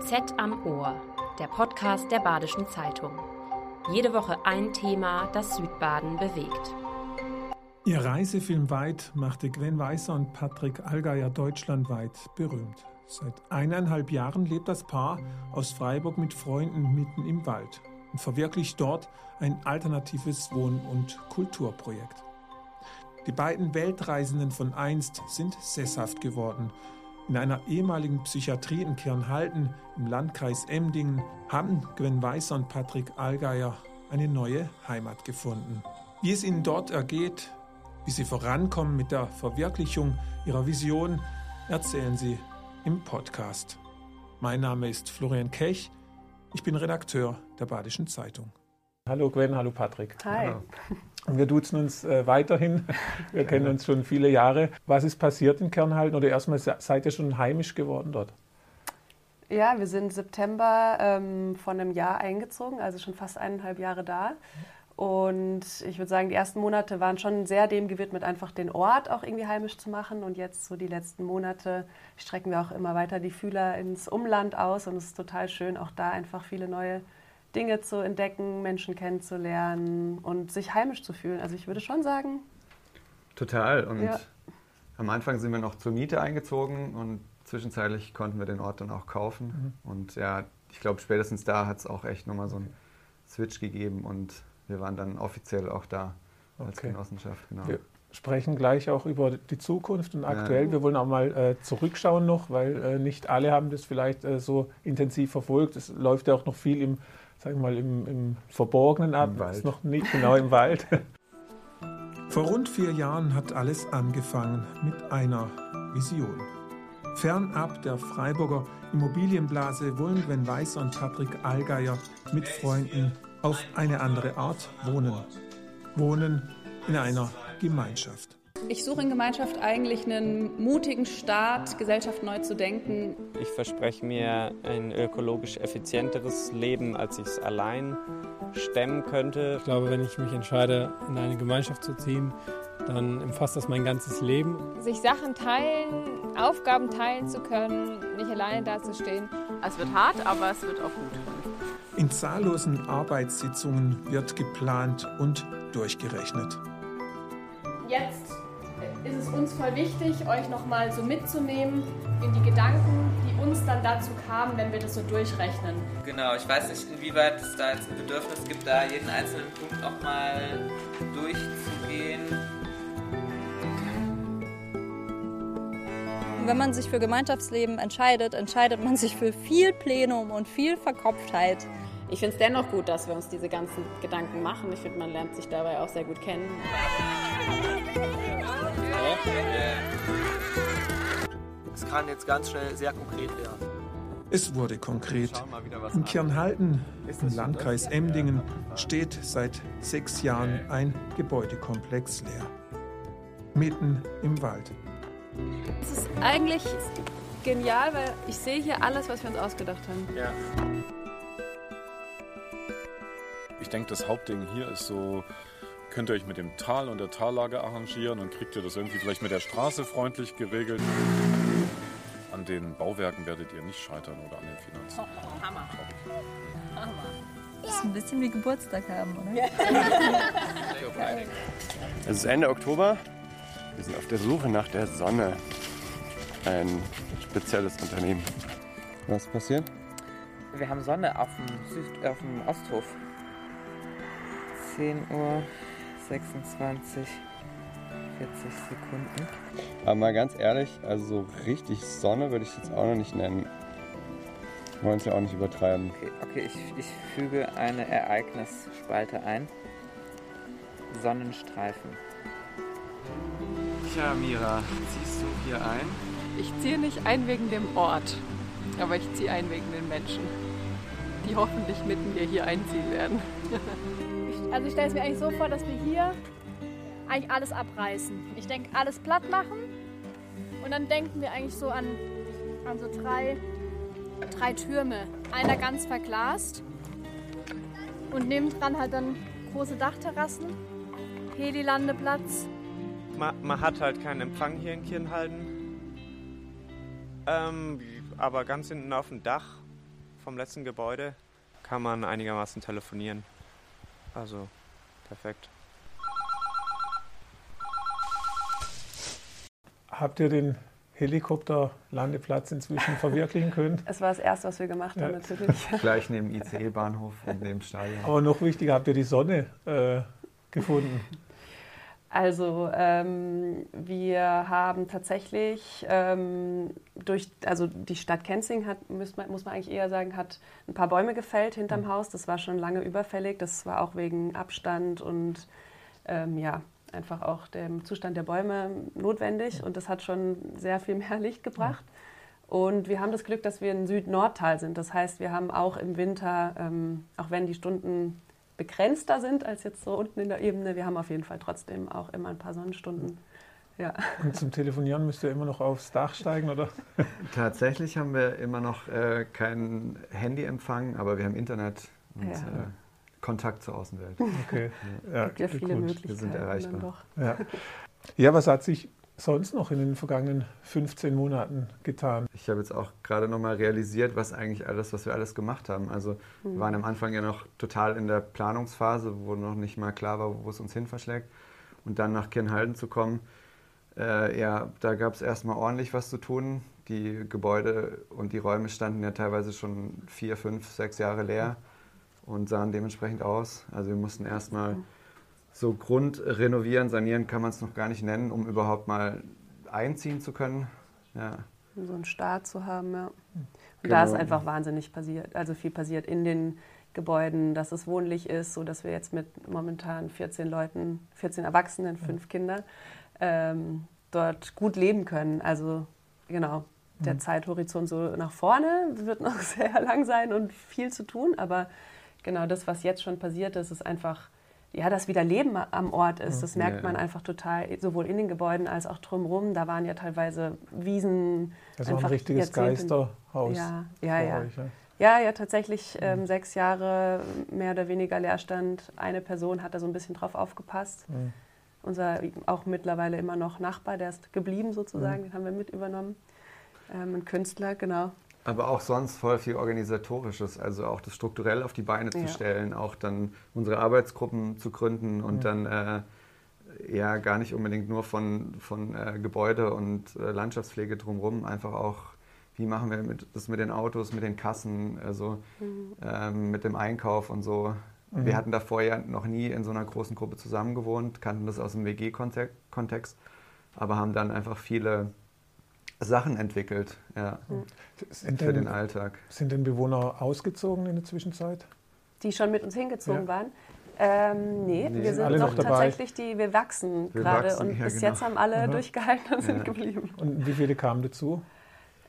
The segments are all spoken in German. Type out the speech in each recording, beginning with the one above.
BZ am Ohr, der Podcast der Badischen Zeitung. Jede Woche ein Thema, das Südbaden bewegt. Ihr Reisefilm Weit machte Gwen Weißer und Patrick Allgeier deutschlandweit berühmt. Seit eineinhalb Jahren lebt das Paar aus Freiburg mit Freunden mitten im Wald und verwirklicht dort ein alternatives Wohn- und Kulturprojekt. Die beiden Weltreisenden von einst sind sesshaft geworden in einer ehemaligen Psychiatrie in Kirnhalten im Landkreis Emdingen haben Gwen Weißer und Patrick Allgeier eine neue Heimat gefunden. Wie es ihnen dort ergeht, wie sie vorankommen mit der Verwirklichung ihrer Vision, erzählen sie im Podcast. Mein Name ist Florian Kech, ich bin Redakteur der Badischen Zeitung. Hallo Gwen, hallo Patrick. Hi. Hallo. Wir duzen uns äh, weiterhin. Wir kennen uns schon viele Jahre. Was ist passiert in Kernhalten? Oder erstmal seid ihr schon heimisch geworden dort? Ja, wir sind September ähm, von einem Jahr eingezogen, also schon fast eineinhalb Jahre da. Und ich würde sagen, die ersten Monate waren schon sehr dem gewidmet, einfach den Ort auch irgendwie heimisch zu machen. Und jetzt so die letzten Monate strecken wir auch immer weiter die Fühler ins Umland aus. Und es ist total schön, auch da einfach viele neue Dinge zu entdecken, Menschen kennenzulernen und sich heimisch zu fühlen. Also ich würde schon sagen. Total. Und ja. am Anfang sind wir noch zur Miete eingezogen und zwischenzeitlich konnten wir den Ort dann auch kaufen. Mhm. Und ja, ich glaube, spätestens da hat es auch echt nochmal so einen Switch gegeben und wir waren dann offiziell auch da als okay. Genossenschaft. Genau. Wir sprechen gleich auch über die Zukunft und aktuell. Ja. Wir wollen auch mal äh, zurückschauen noch, weil äh, nicht alle haben das vielleicht äh, so intensiv verfolgt. Es läuft ja auch noch viel im sagen wir mal, im, im Verborgenen ab. Im Wald. Ist noch nicht genau im Wald. Vor rund vier Jahren hat alles angefangen mit einer Vision. Fernab der Freiburger Immobilienblase wollen Gwen Weißer und Patrick Allgeier mit Freunden auf eine andere Art wohnen. Wohnen in einer Gemeinschaft. Ich suche in Gemeinschaft eigentlich einen mutigen Staat, Gesellschaft neu zu denken. Ich verspreche mir ein ökologisch effizienteres Leben, als ich es allein stemmen könnte. Ich glaube, wenn ich mich entscheide, in eine Gemeinschaft zu ziehen, dann umfasst das mein ganzes Leben. Sich Sachen teilen, Aufgaben teilen zu können, nicht alleine dazustehen. Es wird hart, aber es wird auch gut. In zahllosen Arbeitssitzungen wird geplant und durchgerechnet. Jetzt ist es uns voll wichtig, euch nochmal so mitzunehmen in die Gedanken, die uns dann dazu kamen, wenn wir das so durchrechnen. Genau, ich weiß nicht, inwieweit es da jetzt ein Bedürfnis gibt, da jeden einzelnen Punkt nochmal durchzugehen. Wenn man sich für Gemeinschaftsleben entscheidet, entscheidet man sich für viel Plenum und viel Verkopftheit. Ich finde es dennoch gut, dass wir uns diese ganzen Gedanken machen. Ich finde, man lernt sich dabei auch sehr gut kennen. Es kann jetzt ganz schnell sehr konkret werden. Es wurde konkret. In Kirnhalten, im Landkreis Emdingen, steht seit sechs Jahren ein Gebäudekomplex leer. Mitten im Wald. Es ist eigentlich genial, weil ich sehe hier alles, was wir uns ausgedacht haben. Ja. Ich denke, das Hauptding hier ist so, könnt ihr euch mit dem Tal und der Tallage arrangieren und kriegt ihr das irgendwie vielleicht mit der Straße freundlich geregelt. An den Bauwerken werdet ihr nicht scheitern oder an den Finanzen. Oh, Hammer. Hammer. Das ist ein bisschen wie Geburtstag haben, oder? es ist Ende Oktober. Wir sind auf der Suche nach der Sonne. Ein spezielles Unternehmen. Was passiert? Wir haben Sonne auf dem, Süd auf dem Osthof. 10 Uhr 26, 40 Sekunden. Aber mal ganz ehrlich, also so richtig Sonne würde ich jetzt auch noch nicht nennen. Wollen es ja auch nicht übertreiben. Okay, okay ich, ich füge eine Ereignisspalte ein. Sonnenstreifen. Tja, Mira, ziehst du hier ein? Ich ziehe nicht ein wegen dem Ort, aber ich ziehe ein wegen den Menschen, die hoffentlich mitten wir hier einziehen werden. Also ich stelle es mir eigentlich so vor, dass wir hier eigentlich alles abreißen. Ich denke, alles platt machen und dann denken wir eigentlich so an, an so drei, drei Türme. Einer ganz verglast und nebendran halt dann große Dachterrassen, Heli-Landeplatz. Man, man, hat halt keinen Empfang hier in Kirnhalden. Ähm, aber ganz hinten auf dem Dach vom letzten Gebäude kann man einigermaßen telefonieren. Also perfekt. Habt ihr den Helikopterlandeplatz inzwischen verwirklichen können? Es war das Erste, was wir gemacht haben, ja. natürlich. Gleich neben ICE-Bahnhof und neben Stadion. Aber noch wichtiger, habt ihr die Sonne äh, gefunden? Also ähm, wir haben tatsächlich ähm, durch, also die Stadt Kenzing hat, muss man, muss man eigentlich eher sagen, hat ein paar Bäume gefällt hinterm mhm. Haus. Das war schon lange überfällig. Das war auch wegen Abstand und ähm, ja, einfach auch dem Zustand der Bäume notwendig. Und das hat schon sehr viel mehr Licht gebracht. Und wir haben das Glück, dass wir in Süd-Nordtal sind. Das heißt, wir haben auch im Winter, ähm, auch wenn die Stunden begrenzter sind als jetzt so unten in der Ebene. Wir haben auf jeden Fall trotzdem auch immer ein paar Sonnenstunden. Ja. Und zum Telefonieren müsst ihr immer noch aufs Dach steigen, oder? Tatsächlich haben wir immer noch äh, keinen Handyempfang, aber wir haben Internet und ja. äh, Kontakt zur Außenwelt. Okay. Ja, gibt ja viele gut. Möglichkeiten. Wir sind erreichbar. Ja. ja, was hat sich sonst noch in den vergangenen 15 Monaten getan? Ich habe jetzt auch gerade nochmal realisiert, was eigentlich alles, was wir alles gemacht haben. Also mhm. wir waren am Anfang ja noch total in der Planungsphase, wo noch nicht mal klar war, wo es uns hin verschlägt. Und dann nach Kirnhalden zu kommen, äh, ja, da gab es erstmal ordentlich was zu tun. Die Gebäude und die Räume standen ja teilweise schon vier, fünf, sechs Jahre leer und sahen dementsprechend aus. Also wir mussten erstmal mhm so Grund renovieren, sanieren kann man es noch gar nicht nennen, um überhaupt mal einziehen zu können. Ja. Um so einen Start zu haben, ja. Und genau. da ist einfach wahnsinnig passiert, also viel passiert in den Gebäuden, dass es wohnlich ist, so dass wir jetzt mit momentan 14 Leuten, 14 Erwachsenen, fünf Kinder ähm, dort gut leben können. Also genau, der mhm. Zeithorizont so nach vorne wird noch sehr lang sein und viel zu tun, aber genau das, was jetzt schon passiert ist, ist einfach ja, dass wieder Leben am Ort ist. Das merkt man einfach total, sowohl in den Gebäuden als auch drumherum. Da waren ja teilweise Wiesen. Das war ein richtiges Jahrzehnte. Geisterhaus. Ja, ja, ja. Euch, ja. ja. ja, tatsächlich ähm, sechs Jahre mehr oder weniger Leerstand. Eine Person hat da so ein bisschen drauf aufgepasst. Mhm. Unser auch mittlerweile immer noch Nachbar, der ist geblieben sozusagen, mhm. den haben wir mit übernommen. Ähm, ein Künstler, genau. Aber auch sonst voll viel Organisatorisches, also auch das strukturell auf die Beine ja. zu stellen, auch dann unsere Arbeitsgruppen zu gründen und ja. dann äh, ja gar nicht unbedingt nur von, von äh, Gebäude und äh, Landschaftspflege drumherum, einfach auch, wie machen wir mit, das mit den Autos, mit den Kassen, also mhm. ähm, mit dem Einkauf und so. Mhm. Wir hatten davor ja noch nie in so einer großen Gruppe zusammen gewohnt, kannten das aus dem WG-Kontext, aber haben dann einfach viele Sachen entwickelt, ja, sind für denn, den Alltag. Sind denn Bewohner ausgezogen in der Zwischenzeit? Die schon mit uns hingezogen ja. waren? Ähm, nee, nee, wir sind noch tatsächlich die, wir wachsen gerade und ja, bis genau. jetzt haben alle Aha. durchgehalten und sind geblieben. Und wie viele kamen dazu?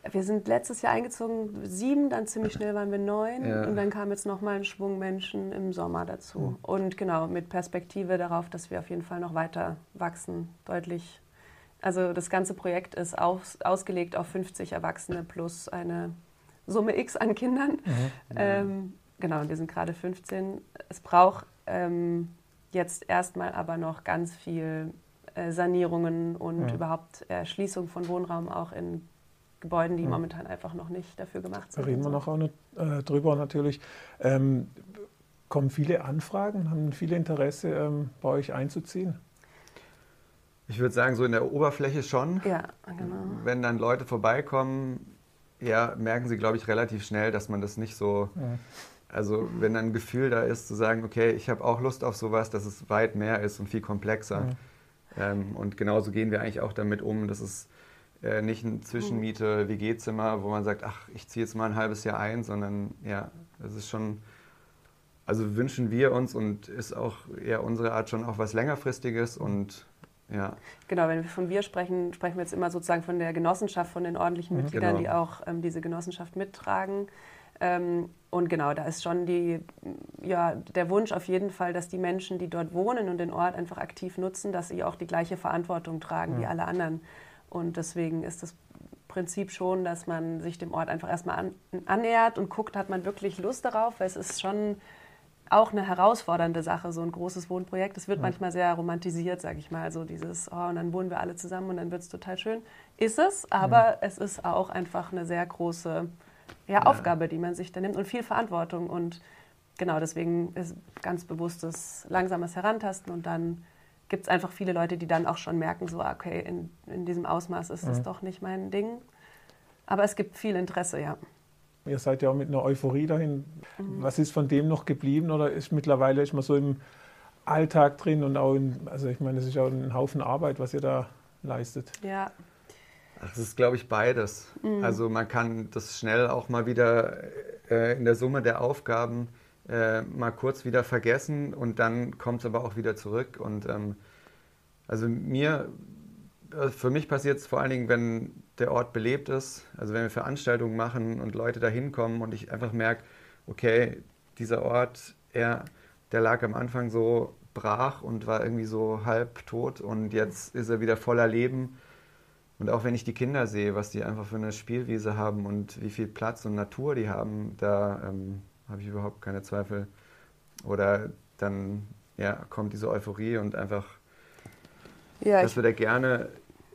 Wir sind letztes Jahr eingezogen, sieben, dann ziemlich schnell waren wir neun ja. und dann kam jetzt nochmal ein Schwung Menschen im Sommer dazu. Mhm. Und genau, mit Perspektive darauf, dass wir auf jeden Fall noch weiter wachsen, deutlich also das ganze Projekt ist aus, ausgelegt auf 50 Erwachsene plus eine Summe X an Kindern. Mhm. Ähm, genau, wir sind gerade 15. Es braucht ähm, jetzt erstmal aber noch ganz viel äh, Sanierungen und mhm. überhaupt Erschließung von Wohnraum auch in Gebäuden, die mhm. momentan einfach noch nicht dafür gemacht sind. Da reden wir noch auch nicht, äh, drüber natürlich. Ähm, kommen viele Anfragen, haben viele Interesse, ähm, bei euch einzuziehen? Ich würde sagen, so in der Oberfläche schon. Ja, genau. Wenn dann Leute vorbeikommen, ja, merken sie, glaube ich, relativ schnell, dass man das nicht so. Ja. Also, wenn dann ein Gefühl da ist, zu sagen, okay, ich habe auch Lust auf sowas, dass es weit mehr ist und viel komplexer. Ja. Ähm, und genauso gehen wir eigentlich auch damit um, dass es äh, nicht ein Zwischenmiete, WG-Zimmer, wo man sagt, ach, ich ziehe jetzt mal ein halbes Jahr ein, sondern ja, es ist schon. Also wünschen wir uns und ist auch ja unsere Art schon auch was längerfristiges und ja. Genau, wenn wir von wir sprechen, sprechen wir jetzt immer sozusagen von der Genossenschaft, von den ordentlichen mhm, Mitgliedern, genau. die auch ähm, diese Genossenschaft mittragen. Ähm, und genau, da ist schon die, ja, der Wunsch auf jeden Fall, dass die Menschen, die dort wohnen und den Ort einfach aktiv nutzen, dass sie auch die gleiche Verantwortung tragen mhm. wie alle anderen. Und deswegen ist das Prinzip schon, dass man sich dem Ort einfach erstmal an, annähert und guckt, hat man wirklich Lust darauf, weil es ist schon auch eine herausfordernde Sache, so ein großes Wohnprojekt. Es wird ja. manchmal sehr romantisiert, sage ich mal, so dieses, oh, und dann wohnen wir alle zusammen und dann wird es total schön. Ist es, aber ja. es ist auch einfach eine sehr große ja, Aufgabe, die man sich da nimmt und viel Verantwortung. Und genau deswegen ist ganz bewusstes, langsames Herantasten und dann gibt es einfach viele Leute, die dann auch schon merken, so, okay, in, in diesem Ausmaß ist das doch nicht mein Ding. Aber es gibt viel Interesse, ja. Ihr seid ja auch mit einer Euphorie dahin. Mhm. Was ist von dem noch geblieben oder ist mittlerweile ist man so im Alltag drin und auch in, also ich meine, es ist ja ein Haufen Arbeit, was ihr da leistet. Ja. Das ist, glaube ich, beides. Mhm. Also man kann das schnell auch mal wieder äh, in der Summe der Aufgaben äh, mal kurz wieder vergessen und dann kommt es aber auch wieder zurück. Und ähm, also mir, also für mich passiert es vor allen Dingen, wenn der Ort belebt ist, also wenn wir Veranstaltungen machen und Leute da hinkommen und ich einfach merke, okay, dieser Ort, er, der lag am Anfang so brach und war irgendwie so halb tot und jetzt ist er wieder voller Leben. Und auch wenn ich die Kinder sehe, was die einfach für eine Spielwiese haben und wie viel Platz und Natur die haben, da ähm, habe ich überhaupt keine Zweifel. Oder dann ja, kommt diese Euphorie und einfach, ja, dass wir da gerne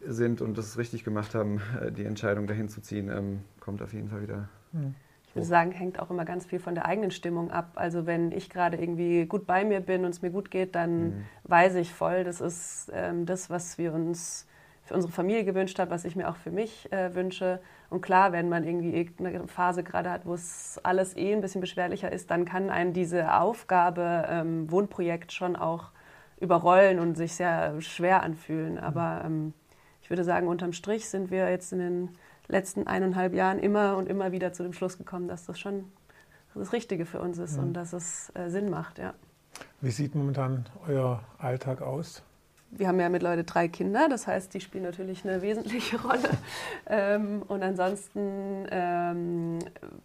sind und das richtig gemacht haben, die Entscheidung dahin zu ziehen, ähm, kommt auf jeden Fall wieder. Mhm. Ich würde sagen, hängt auch immer ganz viel von der eigenen Stimmung ab. Also wenn ich gerade irgendwie gut bei mir bin und es mir gut geht, dann mhm. weiß ich voll, das ist ähm, das, was wir uns für unsere Familie gewünscht haben, was ich mir auch für mich äh, wünsche. Und klar, wenn man irgendwie eine Phase gerade hat, wo es alles eh ein bisschen beschwerlicher ist, dann kann einen diese Aufgabe ähm, Wohnprojekt schon auch überrollen und sich sehr schwer anfühlen. Aber ähm, ich würde sagen, unterm Strich sind wir jetzt in den letzten eineinhalb Jahren immer und immer wieder zu dem Schluss gekommen, dass das schon das Richtige für uns ist mhm. und dass es äh, Sinn macht. Ja. Wie sieht momentan euer Alltag aus? Wir haben ja mittlerweile drei Kinder, das heißt, die spielen natürlich eine wesentliche Rolle. Ähm, und ansonsten ein ähm,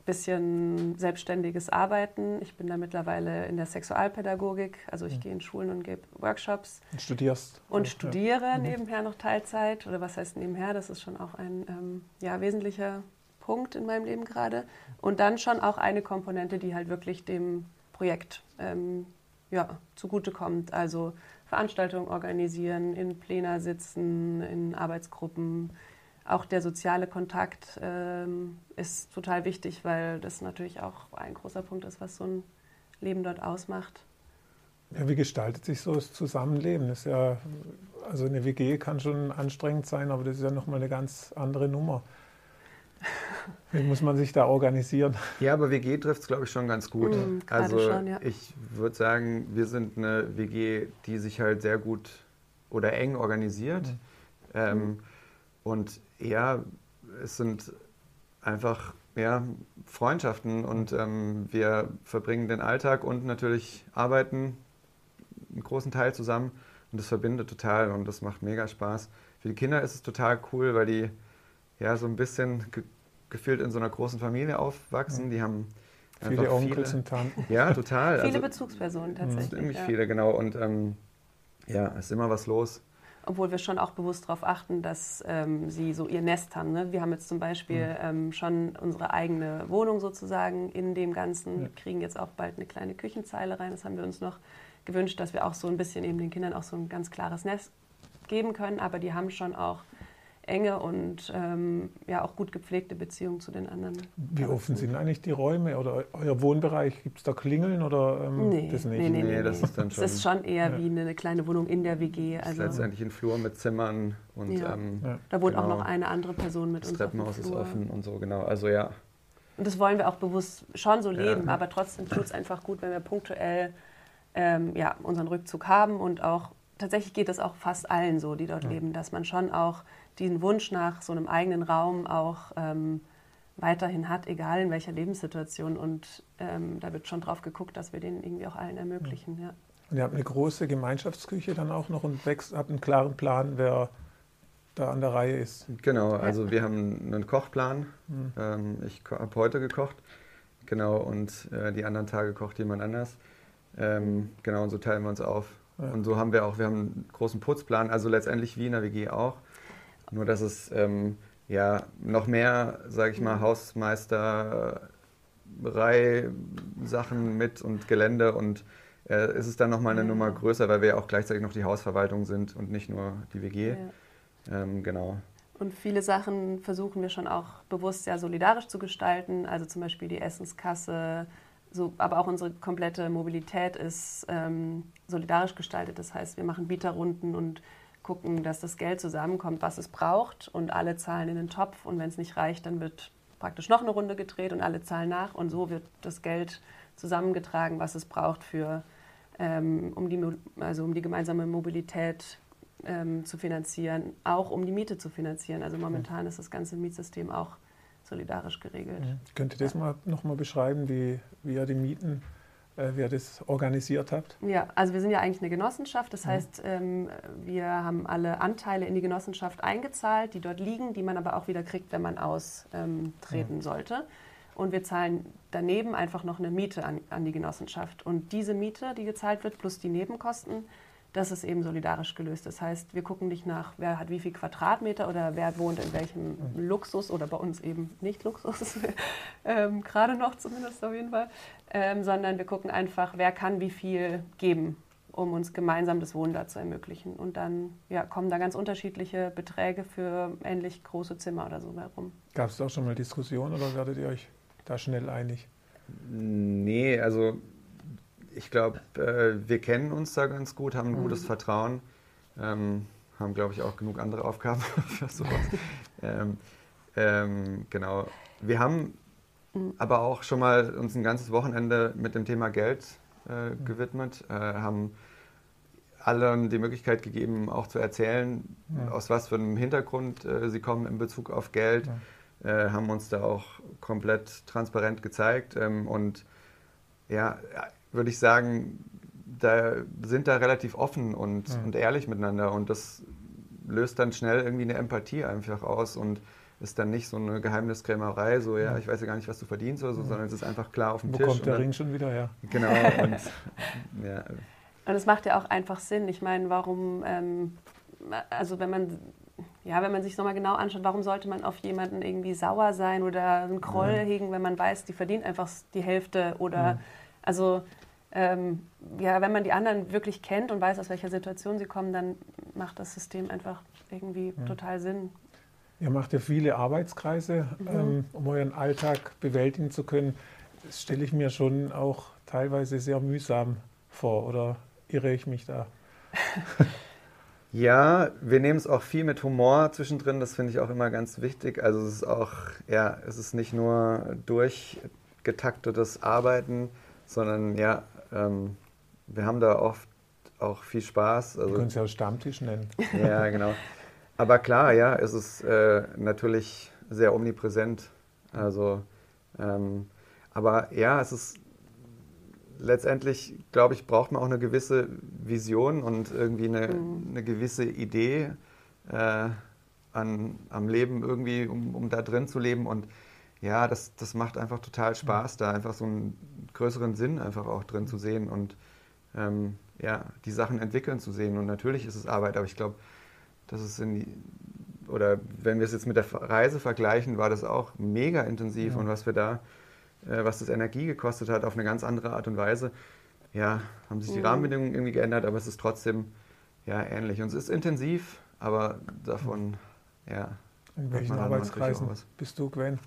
bisschen selbstständiges Arbeiten. Ich bin da mittlerweile in der Sexualpädagogik, also ich mhm. gehe in Schulen und gebe Workshops. Und studierst? Und studiere ja. Mhm. nebenher noch Teilzeit. Oder was heißt nebenher? Das ist schon auch ein ähm, ja, wesentlicher Punkt in meinem Leben gerade. Und dann schon auch eine Komponente, die halt wirklich dem Projekt ähm, ja, zugutekommt. Also Veranstaltungen organisieren, in Plänen sitzen, in Arbeitsgruppen. Auch der soziale Kontakt ähm, ist total wichtig, weil das natürlich auch ein großer Punkt ist, was so ein Leben dort ausmacht. Ja, wie gestaltet sich so das Zusammenleben? Das ist ja, also eine WG kann schon anstrengend sein, aber das ist ja nochmal eine ganz andere Nummer. Wie muss man sich da organisieren? Ja, aber WG trifft es, glaube ich, schon ganz gut. Mm, also schon, ja. ich würde sagen, wir sind eine WG, die sich halt sehr gut oder eng organisiert. Mhm. Ähm, und ja, es sind einfach ja, Freundschaften und ähm, wir verbringen den Alltag und natürlich arbeiten einen großen Teil zusammen und das verbindet total und das macht mega Spaß. Für die Kinder ist es total cool, weil die ja so ein bisschen gefühlt in so einer großen Familie aufwachsen. Die haben viele Onkels und Tanten. Ja, total. viele also, Bezugspersonen tatsächlich. Ziemlich ja. viele, genau. Und ähm, ja, ist immer was los. Obwohl wir schon auch bewusst darauf achten, dass ähm, sie so ihr Nest haben. Ne? Wir haben jetzt zum Beispiel mhm. ähm, schon unsere eigene Wohnung sozusagen in dem Ganzen. Ja. kriegen jetzt auch bald eine kleine Küchenzeile rein. Das haben wir uns noch gewünscht, dass wir auch so ein bisschen eben den Kindern auch so ein ganz klares Nest geben können. Aber die haben schon auch enge und ähm, ja auch gut gepflegte Beziehung zu den anderen. Wie offen sind eigentlich die Räume oder euer Wohnbereich? Gibt es da Klingeln oder ähm, nee, das nicht? Nee, nee, nee, nee das ist dann schon. Es ist schon eher ja. wie eine kleine Wohnung in der WG. Also das ist letztendlich ein Flur mit Zimmern und ja. Ähm, ja. da wohnt genau. auch noch eine andere Person mit uns. Das Treppenhaus ist offen und so genau. Also ja. Und das wollen wir auch bewusst schon so leben, aber trotzdem tut es einfach gut, wenn wir punktuell ähm, ja, unseren Rückzug haben und auch tatsächlich geht es auch fast allen so, die dort leben, dass man schon auch diesen Wunsch nach so einem eigenen Raum auch ähm, weiterhin hat, egal in welcher Lebenssituation. Und ähm, da wird schon drauf geguckt, dass wir den irgendwie auch allen ermöglichen. Ja. Und ihr habt eine große Gemeinschaftsküche dann auch noch und wächst, habt einen klaren Plan, wer da an der Reihe ist. Genau, also wir haben einen Kochplan. Mhm. Ähm, ich habe heute gekocht, genau, und äh, die anderen Tage kocht jemand anders. Ähm, genau, und so teilen wir uns auf. Ja. Und so haben wir auch, wir haben einen großen Putzplan, also letztendlich wie in der WG auch. Nur dass es ähm, ja noch mehr, sage ich mal, Hausmeisterei-Sachen mit und Gelände und äh, ist es dann nochmal eine ja. Nummer größer, weil wir ja auch gleichzeitig noch die Hausverwaltung sind und nicht nur die WG. Ja. Ähm, genau. Und viele Sachen versuchen wir schon auch bewusst sehr solidarisch zu gestalten. Also zum Beispiel die Essenskasse, so, aber auch unsere komplette Mobilität ist ähm, solidarisch gestaltet. Das heißt, wir machen Bieterrunden und gucken, dass das Geld zusammenkommt, was es braucht und alle zahlen in den Topf und wenn es nicht reicht, dann wird praktisch noch eine Runde gedreht und alle zahlen nach und so wird das Geld zusammengetragen, was es braucht für ähm, um, die, also um die gemeinsame Mobilität ähm, zu finanzieren, auch um die Miete zu finanzieren. Also momentan ist das ganze Mietsystem auch solidarisch geregelt. Mhm. Könnt ihr das mal noch mal beschreiben, wie, wie ihr die Mieten wie ihr das organisiert habt? Ja, also wir sind ja eigentlich eine Genossenschaft. Das mhm. heißt, ähm, wir haben alle Anteile in die Genossenschaft eingezahlt, die dort liegen, die man aber auch wieder kriegt, wenn man austreten mhm. sollte. Und wir zahlen daneben einfach noch eine Miete an, an die Genossenschaft. Und diese Miete, die gezahlt wird, plus die Nebenkosten, das ist eben solidarisch gelöst. Das heißt, wir gucken nicht nach, wer hat wie viel Quadratmeter oder wer wohnt in welchem. Luxus oder bei uns eben nicht Luxus, ähm, gerade noch zumindest auf jeden Fall, ähm, sondern wir gucken einfach, wer kann wie viel geben, um uns gemeinsam das Wohnen da zu ermöglichen. Und dann ja, kommen da ganz unterschiedliche Beträge für ähnlich große Zimmer oder so herum. Gab es da auch schon mal Diskussionen oder werdet ihr euch da schnell einig? Nee, also ich glaube, äh, wir kennen uns da ganz gut, haben ein mhm. gutes Vertrauen, ähm, haben, glaube ich, auch genug andere Aufgaben für sowas. ähm, ähm, genau. Wir haben mhm. aber auch schon mal uns ein ganzes Wochenende mit dem Thema Geld äh, mhm. gewidmet, äh, haben allen die Möglichkeit gegeben, auch zu erzählen, ja. aus was für einem Hintergrund äh, sie kommen in Bezug auf Geld, ja. äh, haben uns da auch komplett transparent gezeigt ähm, und ja, würde ich sagen, da sind da relativ offen und, ja. und ehrlich miteinander und das löst dann schnell irgendwie eine Empathie einfach aus und ist dann nicht so eine Geheimniskrämerei, so ja, ich weiß ja gar nicht, was du verdienst oder so, ja. sondern es ist einfach klar auf dem Wo Tisch. Wo kommt der Ring schon wieder her? Genau. Und, ja. und es macht ja auch einfach Sinn. Ich meine, warum, ähm, also wenn man ja, wenn man sich nochmal genau anschaut, warum sollte man auf jemanden irgendwie sauer sein oder einen Kroll ja. hegen, wenn man weiß, die verdient einfach die Hälfte oder ja. Also ähm, ja, wenn man die anderen wirklich kennt und weiß, aus welcher Situation sie kommen, dann macht das System einfach irgendwie ja. total Sinn. Ihr macht ja viele Arbeitskreise, mhm. ähm, um euren Alltag bewältigen zu können. Das stelle ich mir schon auch teilweise sehr mühsam vor, oder irre ich mich da? Ja, wir nehmen es auch viel mit Humor zwischendrin, das finde ich auch immer ganz wichtig. Also es ist auch, ja, es ist nicht nur durchgetaktetes Arbeiten, sondern ja, ähm, wir haben da oft auch viel Spaß. Also, wir können es ja auch Stammtisch nennen. Ja, genau. Aber klar, ja, es ist äh, natürlich sehr omnipräsent. Also, ähm, aber ja, es ist letztendlich, glaube ich, braucht man auch eine gewisse Vision und irgendwie eine, mhm. eine gewisse Idee äh, an, am Leben irgendwie, um, um da drin zu leben. Und ja, das, das macht einfach total Spaß, da einfach so einen größeren Sinn einfach auch drin zu sehen und ähm, ja, die Sachen entwickeln zu sehen. Und natürlich ist es Arbeit, aber ich glaube, das ist in die, oder wenn wir es jetzt mit der Reise vergleichen, war das auch mega intensiv ja. und was wir da, äh, was das Energie gekostet hat, auf eine ganz andere Art und Weise. Ja, haben sich die mhm. Rahmenbedingungen irgendwie geändert, aber es ist trotzdem ja ähnlich. Und es ist intensiv, aber davon, ja. In welchen Arbeitskreisen bist du, Gwen?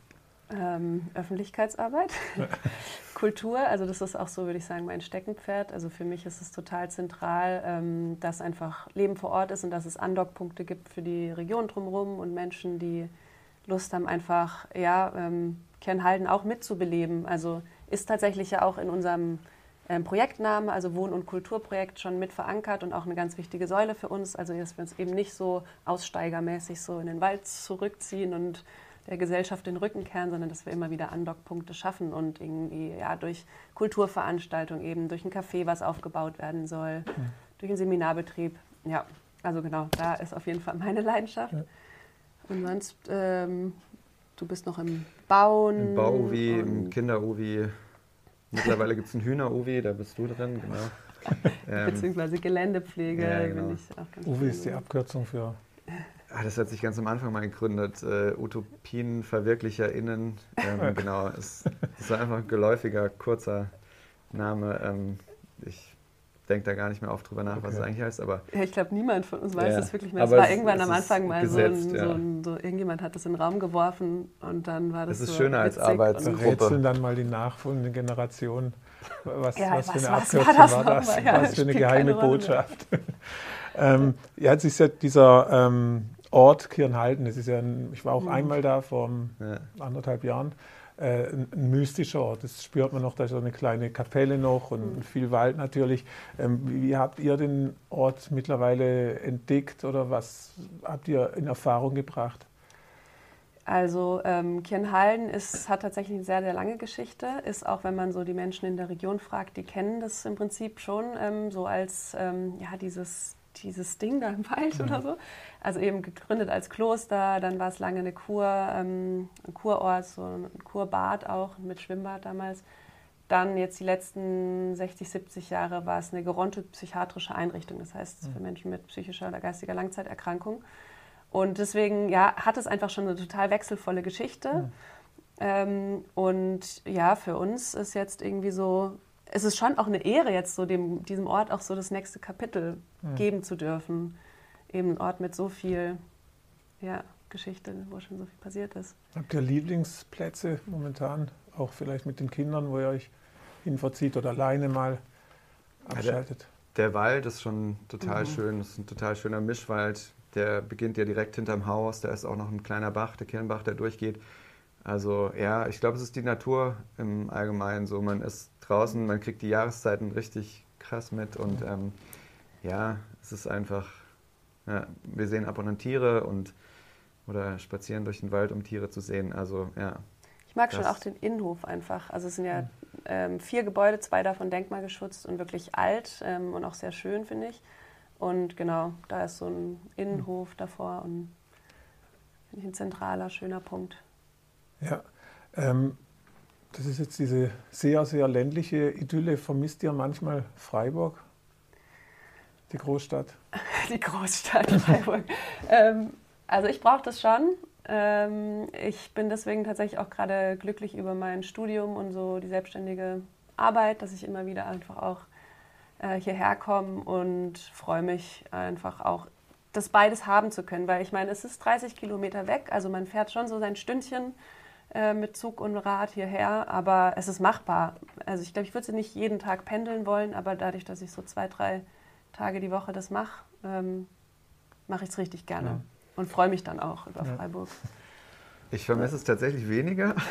Ähm, Öffentlichkeitsarbeit, Kultur, also das ist auch so, würde ich sagen, mein Steckenpferd. Also für mich ist es total zentral, ähm, dass einfach Leben vor Ort ist und dass es Andockpunkte gibt für die Region drumherum und Menschen, die Lust haben, einfach ja, ähm, Kernhalden auch mitzubeleben. Also ist tatsächlich ja auch in unserem ähm, Projektname, also Wohn- und Kulturprojekt, schon mit verankert und auch eine ganz wichtige Säule für uns. Also dass wir uns eben nicht so aussteigermäßig so in den Wald zurückziehen und der Gesellschaft den Rücken kehren, sondern dass wir immer wieder Andockpunkte schaffen und irgendwie ja, durch Kulturveranstaltungen eben, durch ein Café, was aufgebaut werden soll, ja. durch einen Seminarbetrieb. Ja, also genau, da ist auf jeden Fall meine Leidenschaft. Ja. Und sonst, ähm, du bist noch im Bauen. Im Bau-Uwi, im Kinder-Uwi. Mittlerweile gibt es einen Hühner-Uwi, da bist du drin, genau. Beziehungsweise Geländepflege. Ja, genau. Uwi ist die Abkürzung für Ah, das hat sich ganz am Anfang mal gegründet. Äh, UtopienverwirklicherInnen. Ähm, genau, es, es war einfach ein geläufiger, kurzer Name. Ähm, ich denke da gar nicht mehr oft drüber nach, okay. was es eigentlich heißt. Aber ja, ich glaube, niemand von uns weiß ja. das wirklich mehr. Es war irgendwann am Anfang mal gesetzt, so, ein, ja. so, ein, so, irgendjemand hat das in den Raum geworfen und dann war das. Das ist so schöner als Arbeitsgruppe. Rätseln dann mal die nachfolgenden Generationen. Was, ja, was, was für eine Abkürzung war das? War das? was für eine geheime Botschaft. ähm, ja, jetzt ist ja dieser ähm, Ort Kirnhalden, das ist ja ein, ich war auch mhm. einmal da vor anderthalb Jahren äh, ein, mystischer Ort. Das spürt man noch, da ist so eine kleine Kapelle noch und mhm. viel Wald natürlich. Ähm, wie, wie, habt ihr den Ort mittlerweile entdeckt oder was habt ihr in Erfahrung gebracht? Also ähm, Kirnhalden ist, hat tatsächlich eine sehr, sehr lange Geschichte. Ist auch, wenn man so die Menschen in der Region fragt, die kennen das im Prinzip schon ähm, so als ähm, ja, dieses, dieses Ding da im Wald mhm. oder so. Also eben gegründet als Kloster, dann war es lange eine Kur, ähm, ein Kurort, so ein Kurbad auch mit Schwimmbad damals. Dann jetzt die letzten 60, 70 Jahre war es eine geronte psychiatrische Einrichtung, das heißt für mhm. Menschen mit psychischer oder geistiger Langzeiterkrankung. Und deswegen ja, hat es einfach schon eine total wechselvolle Geschichte. Mhm. Ähm, und ja, für uns ist jetzt irgendwie so, es ist schon auch eine Ehre, jetzt so dem, diesem Ort auch so das nächste Kapitel mhm. geben zu dürfen eben ein Ort mit so viel ja, Geschichte, wo schon so viel passiert ist. Habt ihr Lieblingsplätze momentan, auch vielleicht mit den Kindern, wo ihr euch hinverzieht oder alleine mal abschaltet? Ja, der, der, Wald ist schon total mhm. schön, das ist ein total schöner Mischwald. Der beginnt ja direkt hinterm Haus, da ist auch noch ein kleiner Bach, der Kirnbach, der durchgeht. Also ja, ich glaube, es ist die Natur im Allgemeinen so. Man ist draußen, man kriegt die Jahreszeiten richtig krass mit und ähm, ja, es ist einfach ja, wir sehen ab und an Tiere und oder spazieren durch den Wald, um Tiere zu sehen. Also ja. Ich mag schon auch den Innenhof einfach. Also es sind ja ähm, vier Gebäude, zwei davon denkmalgeschützt und wirklich alt ähm, und auch sehr schön, finde ich. Und genau, da ist so ein Innenhof mhm. davor und finde ich ein zentraler, schöner Punkt. Ja, ähm, das ist jetzt diese sehr, sehr ländliche Idylle. Vermisst ihr manchmal Freiburg? Die Großstadt. Die Großstadt Freiburg. ähm, also ich brauche das schon. Ähm, ich bin deswegen tatsächlich auch gerade glücklich über mein Studium und so die selbstständige Arbeit, dass ich immer wieder einfach auch äh, hierher komme und freue mich einfach auch, das beides haben zu können, weil ich meine, es ist 30 Kilometer weg, also man fährt schon so sein Stündchen äh, mit Zug und Rad hierher, aber es ist machbar. Also ich glaube, ich würde nicht jeden Tag pendeln wollen, aber dadurch, dass ich so zwei, drei Tage die Woche das mache, ähm, mache ich es richtig gerne ja. und freue mich dann auch über ja. Freiburg. Ich vermisse es tatsächlich weniger.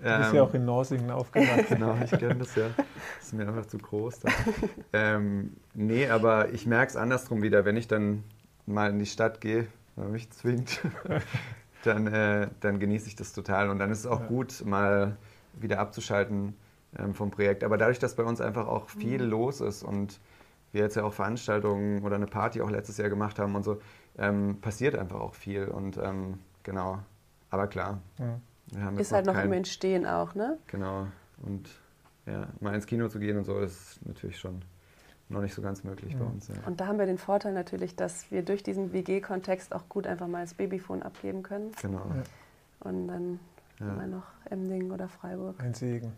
Du bist ja auch in Norsingen aufgewachsen. genau, ich kenne das ja. Das ist mir einfach zu groß. ähm, nee, aber ich merke es andersrum wieder. Wenn ich dann mal in die Stadt gehe, wenn man mich zwingt, dann, äh, dann genieße ich das total. Und dann ist es auch ja. gut, mal wieder abzuschalten ähm, vom Projekt. Aber dadurch, dass bei uns einfach auch viel mhm. los ist und wir jetzt ja auch Veranstaltungen oder eine Party auch letztes Jahr gemacht haben und so, ähm, passiert einfach auch viel. Und ähm, genau, aber klar. Ja. ist halt noch kein, im Entstehen auch, ne? Genau. Und ja, mal ins Kino zu gehen und so, ist natürlich schon noch nicht so ganz möglich ja. bei uns. Ja. Und da haben wir den Vorteil natürlich, dass wir durch diesen WG-Kontext auch gut einfach mal das Babyphone abgeben können. Genau. Ja. Und dann ja. wir noch Emding oder Freiburg. Ein Segen.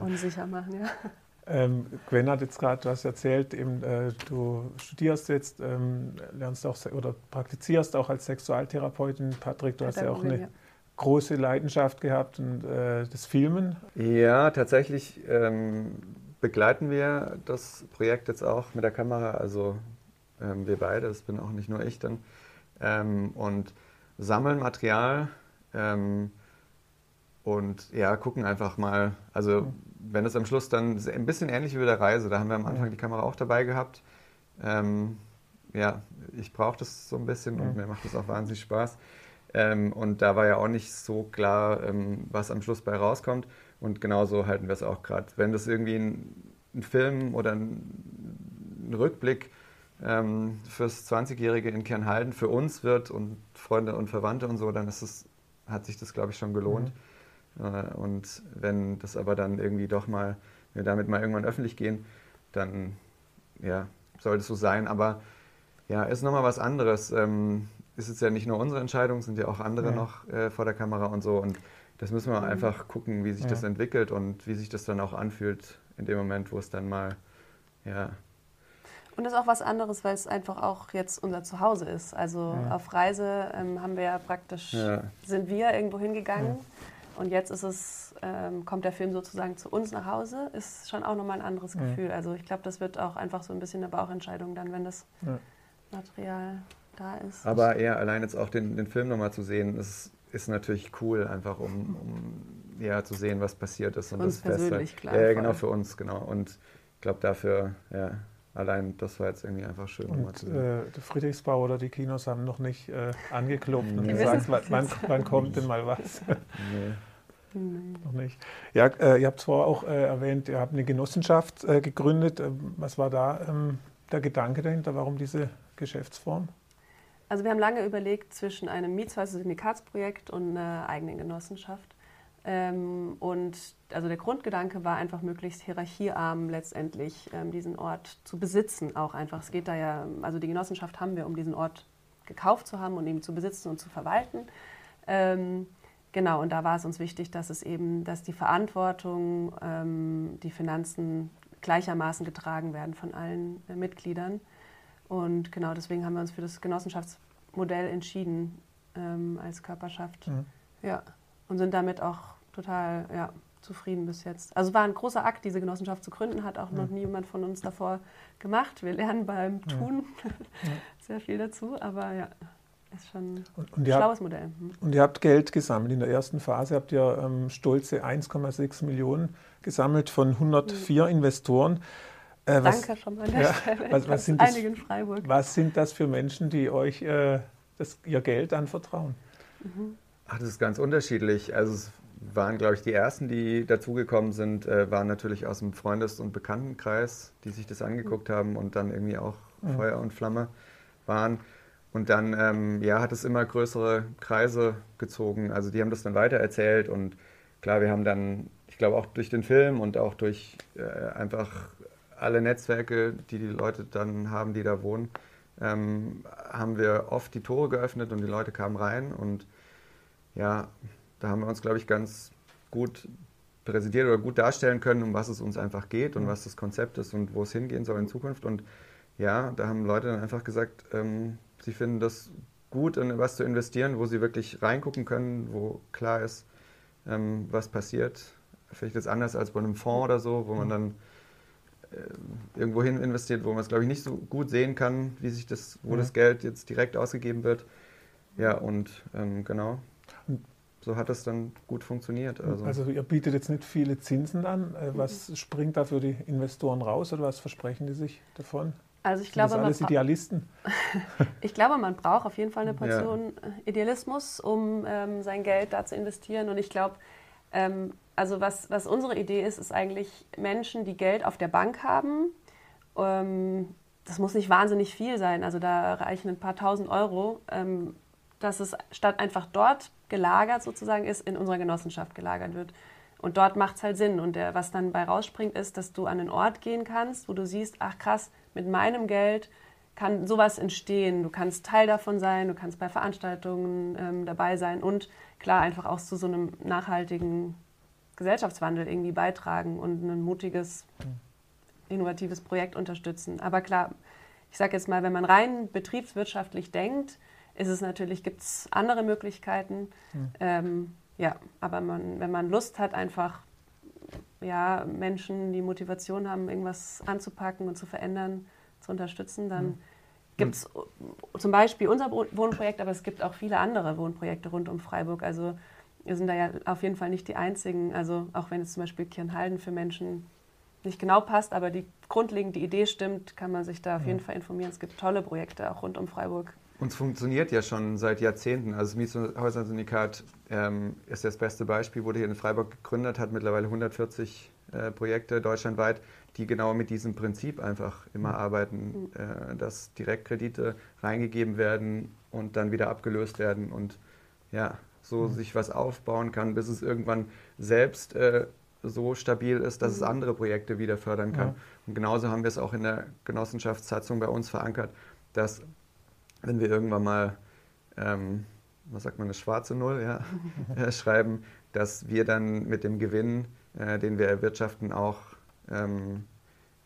Unsicher machen, ja. Ähm, Gwen hat jetzt gerade was erzählt, eben, äh, du studierst jetzt, ähm, lernst auch oder praktizierst auch als Sexualtherapeutin. Patrick, du hast ja auch eine ja. große Leidenschaft gehabt und äh, das Filmen. Ja, tatsächlich ähm, begleiten wir das Projekt jetzt auch mit der Kamera, also ähm, wir beide, das bin auch nicht nur ich dann, ähm, und sammeln Material ähm, und ja, gucken einfach mal, also mhm wenn es am Schluss dann ein bisschen ähnlich wie bei der Reise, da haben wir am Anfang die Kamera auch dabei gehabt. Ähm, ja, ich brauche das so ein bisschen und mir macht das auch wahnsinnig Spaß. Ähm, und da war ja auch nicht so klar, ähm, was am Schluss bei rauskommt. Und genauso halten wir es auch gerade. Wenn das irgendwie ein, ein, Film oder ein, ein Rückblick ähm, fürs 20-Jährige in Kernhalden für uns wird und Freunde und Verwandte und so, dann ist es, hat sich das, glaube ich, schon gelohnt. Mhm. Äh, und wenn das aber dann irgendwie doch mal, wenn wir damit mal irgendwann öffentlich gehen, dann ja, sollte es so sein. Aber ja, ist nochmal was anderes. Ähm, ist jetzt ja nicht nur unsere Entscheidung, sind ja auch andere ja. noch äh, vor der Kamera und so. Und das müssen wir mhm. einfach gucken, wie sich ja. das entwickelt und wie sich das dann auch anfühlt in dem Moment, wo es dann mal ja. Und das ist auch was anderes, weil es einfach auch jetzt unser Zuhause ist. Also ja. auf Reise ähm, haben wir ja praktisch, ja. sind wir irgendwo hingegangen. Und jetzt ist es, ähm, kommt der Film sozusagen zu uns nach Hause, ist schon auch nochmal ein anderes Gefühl. Also ich glaube, das wird auch einfach so ein bisschen eine Bauchentscheidung dann, wenn das Material da ist. Aber eher allein jetzt auch den, den Film nochmal zu sehen, ist, ist natürlich cool, einfach um, um ja, zu sehen, was passiert ist. Und uns das persönlich, Beste. klar. Ja, genau, für uns, genau. Und ich glaube, dafür, ja, allein das war jetzt irgendwie einfach schön. Und äh, der Friedrichsbau oder die Kinos haben noch nicht äh, angeklopft nee. und gesagt, wann, wann, kommt denn mal was? Nee. Nee. Noch nicht. Ja, äh, ihr habt vorher auch äh, erwähnt, ihr habt eine Genossenschaft äh, gegründet. Ähm, was war da ähm, der Gedanke dahinter? Warum diese Geschäftsform? Also wir haben lange überlegt zwischen einem Mietsweise-Syndikatsprojekt und einer eigenen Genossenschaft. Ähm, und also der Grundgedanke war einfach möglichst hierarchiearm letztendlich ähm, diesen Ort zu besitzen auch einfach. Es geht da ja, also die Genossenschaft haben wir, um diesen Ort gekauft zu haben und ihn zu besitzen und zu verwalten. Ähm, genau, und da war es uns wichtig, dass es eben, dass die Verantwortung, ähm, die Finanzen gleichermaßen getragen werden von allen äh, Mitgliedern. Und genau deswegen haben wir uns für das Genossenschaftsmodell entschieden ähm, als Körperschaft. Mhm. Ja, und sind damit auch total ja, zufrieden bis jetzt. Also es war ein großer Akt, diese Genossenschaft zu gründen, hat auch mhm. noch niemand von uns davor gemacht. Wir lernen beim Tun ja. sehr viel dazu, aber ja, ist schon und, und ein schlaues habt, Modell. Mhm. Und ihr habt Geld gesammelt. In der ersten Phase habt ihr ähm, stolze 1,6 Millionen gesammelt von 104 mhm. Investoren. Äh, was, Danke schon mal an der ja, Stelle. Was, was, sind das, was, sind das, für Menschen, die euch äh, das, ihr Geld anvertrauen? Mhm. Ach, das ist ganz unterschiedlich. Also es waren, glaube ich, die ersten, die dazugekommen sind, äh, waren natürlich aus dem Freundes- und Bekanntenkreis, die sich das angeguckt haben und dann irgendwie auch mhm. Feuer und Flamme waren. Und dann ähm, ja, hat es immer größere Kreise gezogen. Also die haben das dann weitererzählt und klar, wir haben dann, ich glaube auch durch den Film und auch durch äh, einfach alle Netzwerke, die die Leute dann haben, die da wohnen, ähm, haben wir oft die Tore geöffnet und die Leute kamen rein. Und ja, da haben wir uns, glaube ich, ganz gut präsentiert oder gut darstellen können, um was es uns einfach geht und was das Konzept ist und wo es hingehen soll in Zukunft. Und ja, da haben Leute dann einfach gesagt, ähm, sie finden das gut, in was zu investieren, wo sie wirklich reingucken können, wo klar ist, ähm, was passiert. Vielleicht ist anders als bei einem Fonds oder so, wo man dann irgendwo hin investiert, wo man es, glaube ich, nicht so gut sehen kann, wie sich das, wo ja. das Geld jetzt direkt ausgegeben wird. Ja, und ähm, genau. So hat das dann gut funktioniert. Also. also ihr bietet jetzt nicht viele Zinsen an. Äh, was springt da für die Investoren raus oder was versprechen die sich davon? Also ich glaube, das alles Idealisten? ich glaube, man braucht auf jeden Fall eine Portion ja. Idealismus, um ähm, sein Geld da zu investieren. Und ich glaube, ähm, also was, was unsere Idee ist, ist eigentlich Menschen, die Geld auf der Bank haben. Ähm, das muss nicht wahnsinnig viel sein, also da reichen ein paar tausend Euro, ähm, dass es statt einfach dort gelagert sozusagen ist, in unserer Genossenschaft gelagert wird. Und dort macht es halt Sinn. Und der, was dann bei rausspringt, ist, dass du an einen Ort gehen kannst, wo du siehst, ach krass, mit meinem Geld kann sowas entstehen. Du kannst Teil davon sein, du kannst bei Veranstaltungen ähm, dabei sein und klar einfach auch zu so einem nachhaltigen Gesellschaftswandel irgendwie beitragen und ein mutiges, innovatives Projekt unterstützen. Aber klar, ich sage jetzt mal, wenn man rein betriebswirtschaftlich denkt, ist es natürlich, gibt es andere Möglichkeiten. Mhm. Ähm, ja, aber man, wenn man Lust hat, einfach ja, Menschen, die Motivation haben, irgendwas anzupacken und zu verändern, zu unterstützen, dann mhm. gibt es zum Beispiel unser Wohnprojekt, aber es gibt auch viele andere Wohnprojekte rund um Freiburg. Also wir sind da ja auf jeden Fall nicht die Einzigen. Also auch wenn es zum Beispiel Kirnhalden für Menschen nicht genau passt, aber die grundlegende Idee stimmt, kann man sich da auf jeden Fall informieren. Es gibt tolle Projekte auch rund um Freiburg. Uns funktioniert ja schon seit Jahrzehnten. Also das Mietshäuser-Syndikat ähm, ist das beste Beispiel, wurde hier in Freiburg gegründet, hat mittlerweile 140 äh, Projekte deutschlandweit, die genau mit diesem Prinzip einfach immer arbeiten, äh, dass Direktkredite reingegeben werden und dann wieder abgelöst werden und ja, so mhm. sich was aufbauen kann, bis es irgendwann selbst äh, so stabil ist, dass mhm. es andere Projekte wieder fördern kann. Ja. Und genauso haben wir es auch in der Genossenschaftssatzung bei uns verankert, dass wenn wir irgendwann mal, ähm, was sagt man, eine schwarze Null ja, äh, schreiben, dass wir dann mit dem Gewinn, äh, den wir erwirtschaften, auch ähm,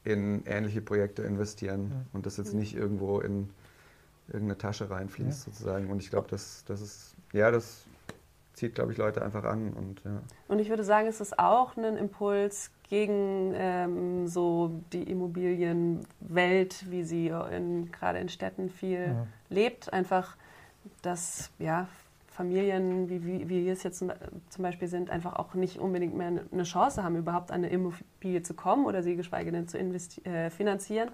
in ähnliche Projekte investieren mhm. und das jetzt nicht irgendwo in irgendeine Tasche reinfließt ja. sozusagen. Und ich glaube, das, das ist, ja, das zieht, glaube ich, Leute einfach an. Und, ja. und ich würde sagen, es ist auch ein Impuls gegen ähm, so die Immobilienwelt, wie sie in, gerade in Städten viel ja. lebt. Einfach, dass ja, Familien, wie, wie, wie wir es jetzt zum Beispiel sind, einfach auch nicht unbedingt mehr eine Chance haben, überhaupt an eine Immobilie zu kommen oder sie geschweige denn zu äh, finanzieren.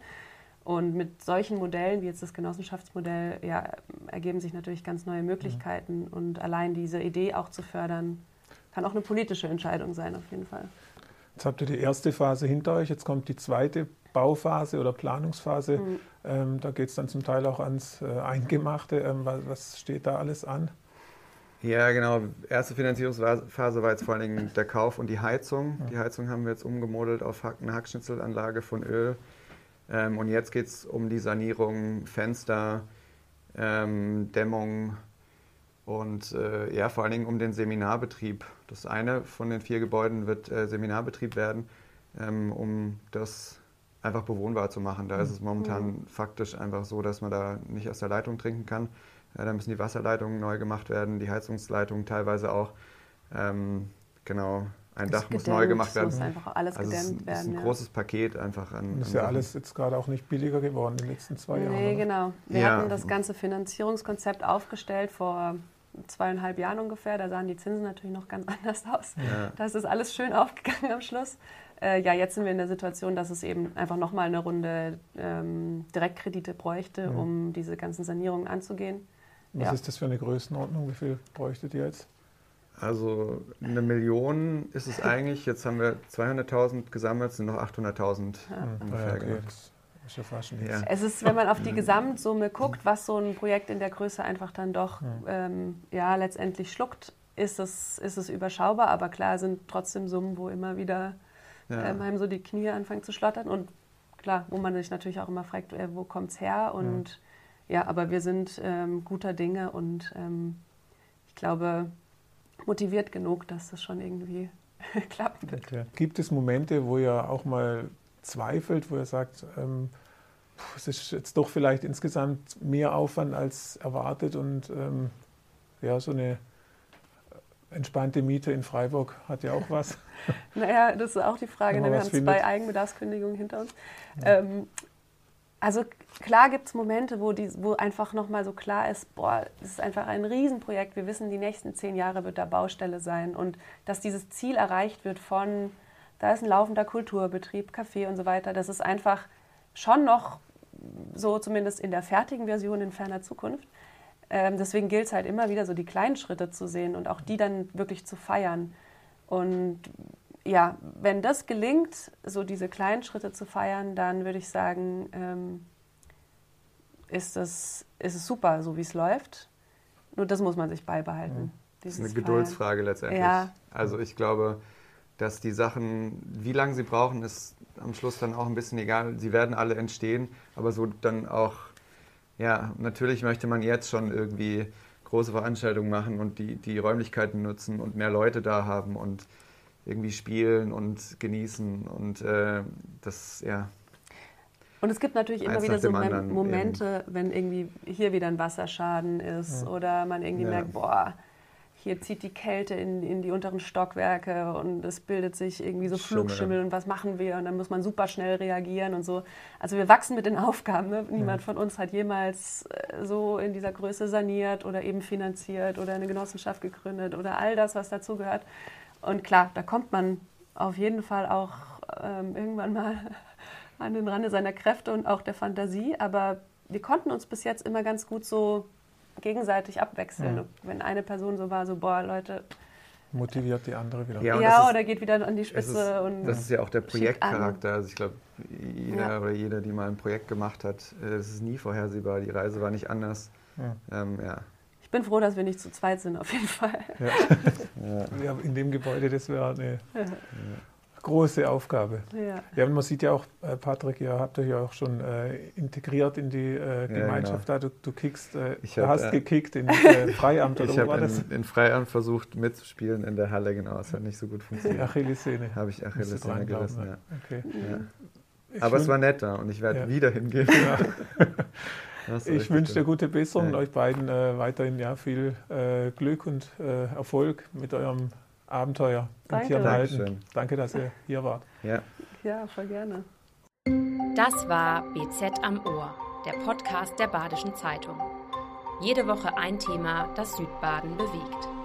Und mit solchen Modellen, wie jetzt das Genossenschaftsmodell, ja, ergeben sich natürlich ganz neue Möglichkeiten. Mhm. Und allein diese Idee auch zu fördern, kann auch eine politische Entscheidung sein, auf jeden Fall. Jetzt habt ihr die erste Phase hinter euch, jetzt kommt die zweite Bauphase oder Planungsphase. Mhm. Ähm, da geht es dann zum Teil auch ans äh, Eingemachte. Ähm, was, was, steht da alles an? Ja, genau. Erste Finanzierungsphase war jetzt vor allen Dingen der Kauf und die Heizung. Die Heizung haben wir jetzt umgemodelt auf eine Hackschnitzelanlage von Öl. Ähm, und jetzt geht es um die Sanierung, Fenster, ähm, Dämmung und äh, ja, vor allen Dingen um den Seminarbetrieb. Das eine von den vier Gebäuden wird äh, Seminarbetrieb werden, ähm, um das einfach bewohnbar zu machen. Da ist es momentan mhm. faktisch einfach so, dass man da nicht aus der Leitung trinken kann. Ja, da müssen die Wasserleitungen neu gemacht werden, die Heizungsleitungen teilweise auch. Ähm, genau, ein Dach muss neu gemacht werden. Muss einfach alles also gedämmt werden. Das ist ein ja. großes Paket einfach an. Ist ja alles jetzt gerade auch nicht billiger geworden in den letzten zwei nee, Jahren. Nee, genau. Wir ja. hatten das ganze Finanzierungskonzept aufgestellt vor zweieinhalb Jahren ungefähr. Da sahen die Zinsen natürlich noch ganz anders aus. Ja. Da ist das alles schön aufgegangen am Schluss. Äh, ja, jetzt sind wir in der Situation, dass es eben einfach nochmal eine Runde ähm, Direktkredite bräuchte, ja. um diese ganzen Sanierungen anzugehen. Was ja. ist das für eine Größenordnung? Wie viel bräuchtet ihr jetzt? Also eine Million ist es eigentlich. Jetzt haben wir 200.000 gesammelt, sind noch 800.000 ja. ungefähr. Ja, okay. Das ist ja ja. Es ist, wenn man auf die Gesamtsumme guckt, was so ein Projekt in der Größe einfach dann doch ähm, ja, letztendlich schluckt, ist es, ist es überschaubar. Aber klar sind trotzdem Summen, wo immer wieder ähm, einem so die Knie anfangen zu schlottern. Und klar, wo man sich natürlich auch immer fragt, äh, wo kommt es her? Und ja, aber wir sind ähm, guter Dinge und ähm, ich glaube, motiviert genug, dass das schon irgendwie wird. Okay. Gibt es Momente, wo ihr auch mal zweifelt, wo ihr sagt, ähm, es ist jetzt doch vielleicht insgesamt mehr Aufwand als erwartet und ähm, ja, so eine entspannte Miete in Freiburg hat ja auch was. naja, das ist auch die Frage. Ne? Wir haben zwei Eigenbedarfskündigungen hinter uns. Ja. Ähm, also klar gibt es Momente, wo, die, wo einfach nochmal so klar ist, boah, das ist einfach ein Riesenprojekt. Wir wissen, die nächsten zehn Jahre wird da Baustelle sein. Und dass dieses Ziel erreicht wird von, da ist ein laufender Kulturbetrieb, Café und so weiter, das ist einfach schon noch so zumindest in der fertigen Version in ferner Zukunft. Ähm, deswegen gilt es halt immer wieder so die kleinen Schritte zu sehen und auch die dann wirklich zu feiern. Und ja, wenn das gelingt, so diese kleinen Schritte zu feiern, dann würde ich sagen, ähm, ist, das, ist es super, so wie es läuft. Nur das muss man sich beibehalten. Mhm. Das ist eine Geduldsfrage letztendlich. Ja. Also ich glaube, dass die Sachen, wie lange sie brauchen, ist am Schluss dann auch ein bisschen egal. Sie werden alle entstehen, aber so dann auch, ja, natürlich möchte man jetzt schon irgendwie große Veranstaltungen machen und die, die Räumlichkeiten nutzen und mehr Leute da haben und irgendwie spielen und genießen und äh, das, ja. Und es gibt natürlich immer wieder so Momente, eben. wenn irgendwie hier wieder ein Wasserschaden ist ja. oder man irgendwie ja. merkt, boah, hier zieht die Kälte in, in die unteren Stockwerke und es bildet sich irgendwie so Flugschimmel und was machen wir? Und dann muss man super schnell reagieren und so. Also wir wachsen mit den Aufgaben. Ne? Niemand ja. von uns hat jemals äh, so in dieser Größe saniert oder eben finanziert oder eine Genossenschaft gegründet oder all das, was dazugehört. Und klar, da kommt man auf jeden Fall auch ähm, irgendwann mal an den Rande seiner Kräfte und auch der Fantasie. Aber wir konnten uns bis jetzt immer ganz gut so gegenseitig abwechseln. Ja. Wenn eine Person so war, so, boah, Leute. Motiviert die andere wieder. Ja, ja ist, oder geht wieder an die Spitze. Ist, und das ist ja auch der Projektcharakter. Also ich glaube, jeder ja. oder jede, die mal ein Projekt gemacht hat, äh, es ist nie vorhersehbar. Die Reise war nicht anders. Ja. Ähm, ja. Ich bin froh, dass wir nicht zu zweit sind, auf jeden Fall. Ja, ja. in dem Gebäude, das wäre eine große Aufgabe. Ja. ja, man sieht ja auch, äh, Patrick, ihr habt euch ja auch schon äh, integriert in die äh, Gemeinschaft ja, genau. da. Du, du kickst, äh, ich hab, hast äh, gekickt in äh, Freiamt oder Ich habe in, in, Freiamt versucht mitzuspielen in der Halle, genau. Es hat nicht so gut funktioniert. Achillessehne. Habe ich Achillessehne gerissen, ja. Okay. Aber es war netter und ich werde ja. wieder hingehen. Ich wünsche dir gute Besserung und euch beiden äh, weiterhin ja, viel äh, Glück und äh, Erfolg mit eurem Abenteuer Danke. im Tierverhalten. Danke, dass ihr hier wart. Ja. ja, voll gerne. Das war BZ am Ohr, der Podcast der Badischen Zeitung. Jede Woche ein Thema, das Südbaden bewegt.